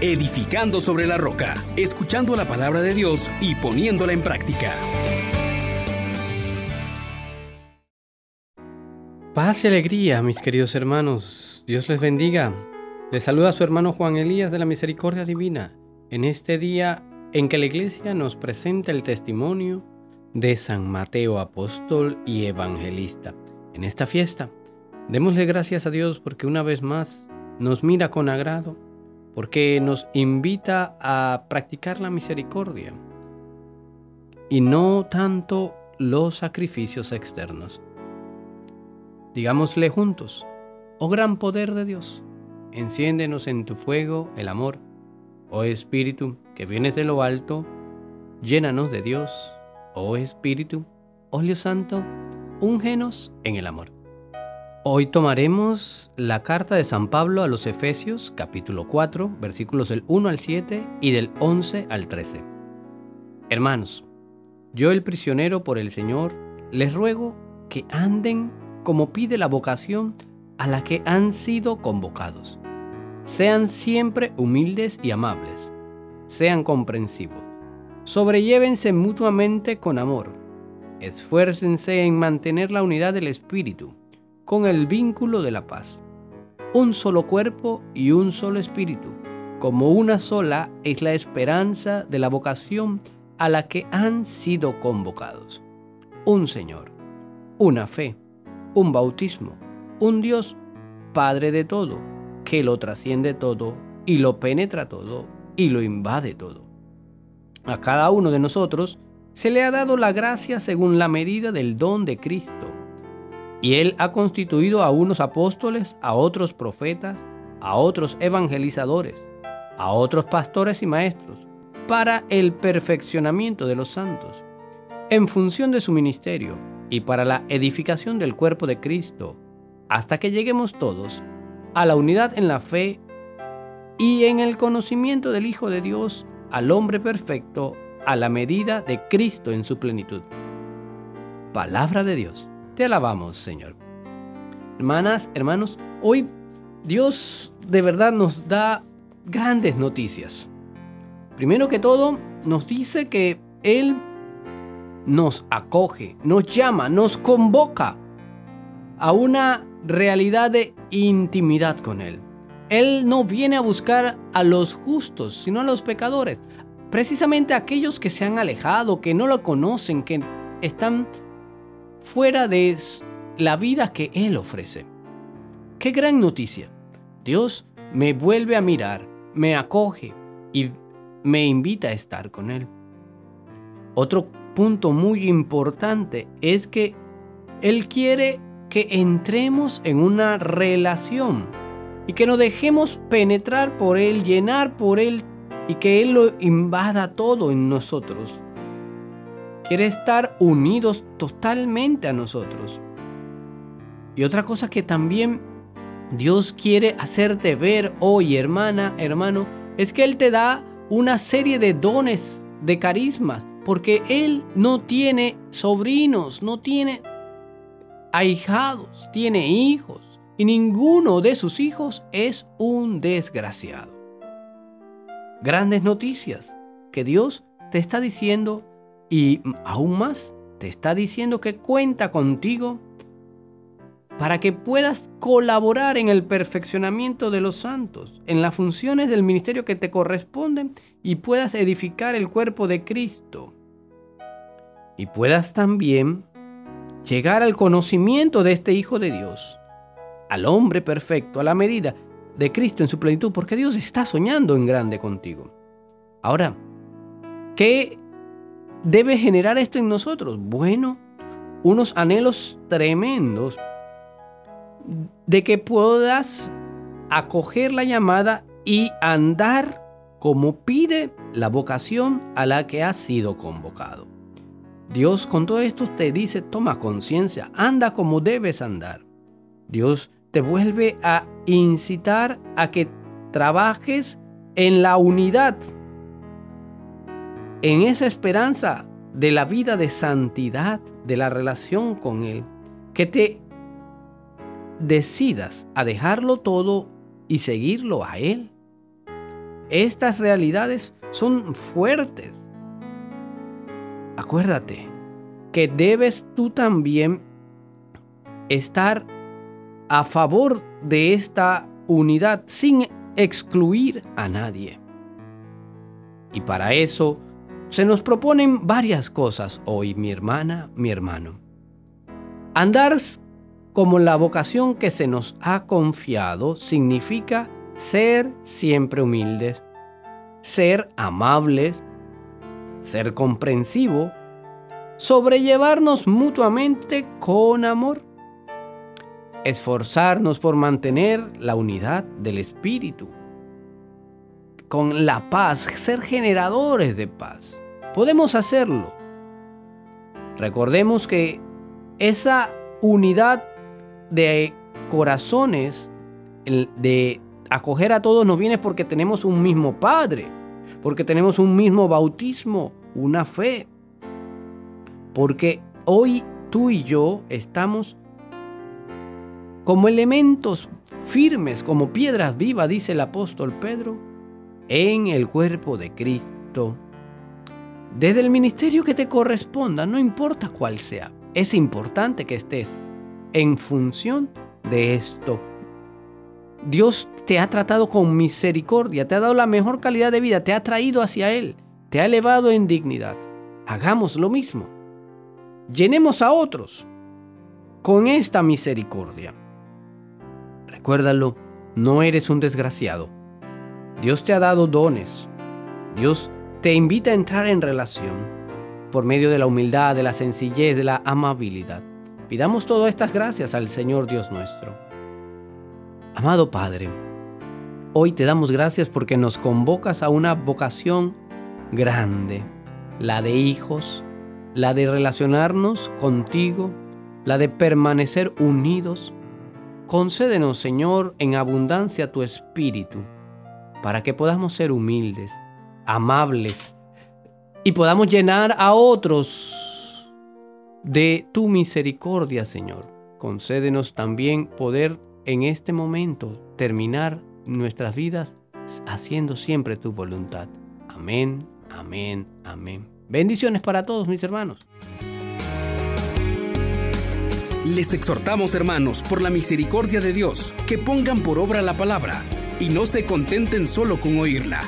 edificando sobre la roca, escuchando la palabra de Dios y poniéndola en práctica. Paz y alegría, mis queridos hermanos. Dios les bendiga. Les saluda a su hermano Juan Elías de la Misericordia Divina en este día en que la iglesia nos presenta el testimonio de San Mateo, apóstol y evangelista. En esta fiesta, démosle gracias a Dios porque una vez más nos mira con agrado, porque nos invita a practicar la misericordia y no tanto los sacrificios externos. Digámosle juntos, oh gran poder de Dios, enciéndenos en tu fuego el amor, oh Espíritu que vienes de lo alto, llénanos de Dios, oh Espíritu, oh Dios Santo, úngenos en el amor. Hoy tomaremos la carta de San Pablo a los Efesios, capítulo 4, versículos del 1 al 7 y del 11 al 13. Hermanos, yo el prisionero por el Señor, les ruego que anden como pide la vocación a la que han sido convocados. Sean siempre humildes y amables. Sean comprensivos. Sobrellévense mutuamente con amor. Esfuércense en mantener la unidad del Espíritu, con el vínculo de la paz. Un solo cuerpo y un solo espíritu, como una sola es la esperanza de la vocación a la que han sido convocados. Un Señor, una fe, un bautismo, un Dios, Padre de todo, que lo trasciende todo y lo penetra todo y lo invade todo. A cada uno de nosotros se le ha dado la gracia según la medida del don de Cristo. Y Él ha constituido a unos apóstoles, a otros profetas, a otros evangelizadores, a otros pastores y maestros, para el perfeccionamiento de los santos, en función de su ministerio y para la edificación del cuerpo de Cristo, hasta que lleguemos todos a la unidad en la fe y en el conocimiento del Hijo de Dios, al hombre perfecto, a la medida de Cristo en su plenitud. Palabra de Dios. Te alabamos, Señor. Hermanas, hermanos, hoy Dios de verdad nos da grandes noticias. Primero que todo, nos dice que Él nos acoge, nos llama, nos convoca a una realidad de intimidad con Él. Él no viene a buscar a los justos, sino a los pecadores. Precisamente aquellos que se han alejado, que no lo conocen, que están fuera de la vida que Él ofrece. Qué gran noticia. Dios me vuelve a mirar, me acoge y me invita a estar con Él. Otro punto muy importante es que Él quiere que entremos en una relación y que nos dejemos penetrar por Él, llenar por Él y que Él lo invada todo en nosotros. Quiere estar unidos totalmente a nosotros. Y otra cosa que también Dios quiere hacerte ver hoy, hermana, hermano, es que Él te da una serie de dones, de carismas, porque él no tiene sobrinos, no tiene ahijados, tiene hijos, y ninguno de sus hijos es un desgraciado. Grandes noticias que Dios te está diciendo y aún más te está diciendo que cuenta contigo para que puedas colaborar en el perfeccionamiento de los santos, en las funciones del ministerio que te corresponden y puedas edificar el cuerpo de Cristo. Y puedas también llegar al conocimiento de este Hijo de Dios, al hombre perfecto, a la medida de Cristo en su plenitud, porque Dios está soñando en grande contigo. Ahora, ¿qué debe generar esto en nosotros? Bueno, unos anhelos tremendos de que puedas acoger la llamada y andar como pide la vocación a la que has sido convocado. Dios con todo esto te dice, toma conciencia, anda como debes andar. Dios te vuelve a incitar a que trabajes en la unidad, en esa esperanza de la vida de santidad, de la relación con Él, que te decidas a dejarlo todo y seguirlo a Él. Estas realidades son fuertes. Acuérdate que debes tú también estar a favor de esta unidad sin excluir a nadie. Y para eso se nos proponen varias cosas hoy, mi hermana, mi hermano. Andar como la vocación que se nos ha confiado significa ser siempre humildes, ser amables, ser comprensivo, sobrellevarnos mutuamente con amor, esforzarnos por mantener la unidad del espíritu, con la paz, ser generadores de paz. Podemos hacerlo. Recordemos que esa unidad de corazones, de acoger a todos, nos viene porque tenemos un mismo Padre, porque tenemos un mismo bautismo, una fe. Porque hoy tú y yo estamos como elementos firmes, como piedras vivas, dice el apóstol Pedro, en el cuerpo de Cristo. Desde el ministerio que te corresponda, no importa cuál sea, es importante que estés en función de esto. Dios te ha tratado con misericordia, te ha dado la mejor calidad de vida, te ha traído hacia Él, te ha elevado en dignidad. Hagamos lo mismo. Llenemos a otros con esta misericordia. Recuérdalo, no eres un desgraciado. Dios te ha dado dones. Dios te invita a entrar en relación por medio de la humildad, de la sencillez, de la amabilidad. Pidamos todas estas gracias al Señor Dios nuestro. Amado Padre, hoy te damos gracias porque nos convocas a una vocación grande, la de hijos, la de relacionarnos contigo, la de permanecer unidos. Concédenos, Señor, en abundancia tu espíritu, para que podamos ser humildes, amables, y podamos llenar a otros de tu misericordia, Señor. Concédenos también poder en este momento terminar nuestras vidas haciendo siempre tu voluntad. Amén, amén, amén. Bendiciones para todos mis hermanos. Les exhortamos, hermanos, por la misericordia de Dios, que pongan por obra la palabra y no se contenten solo con oírla.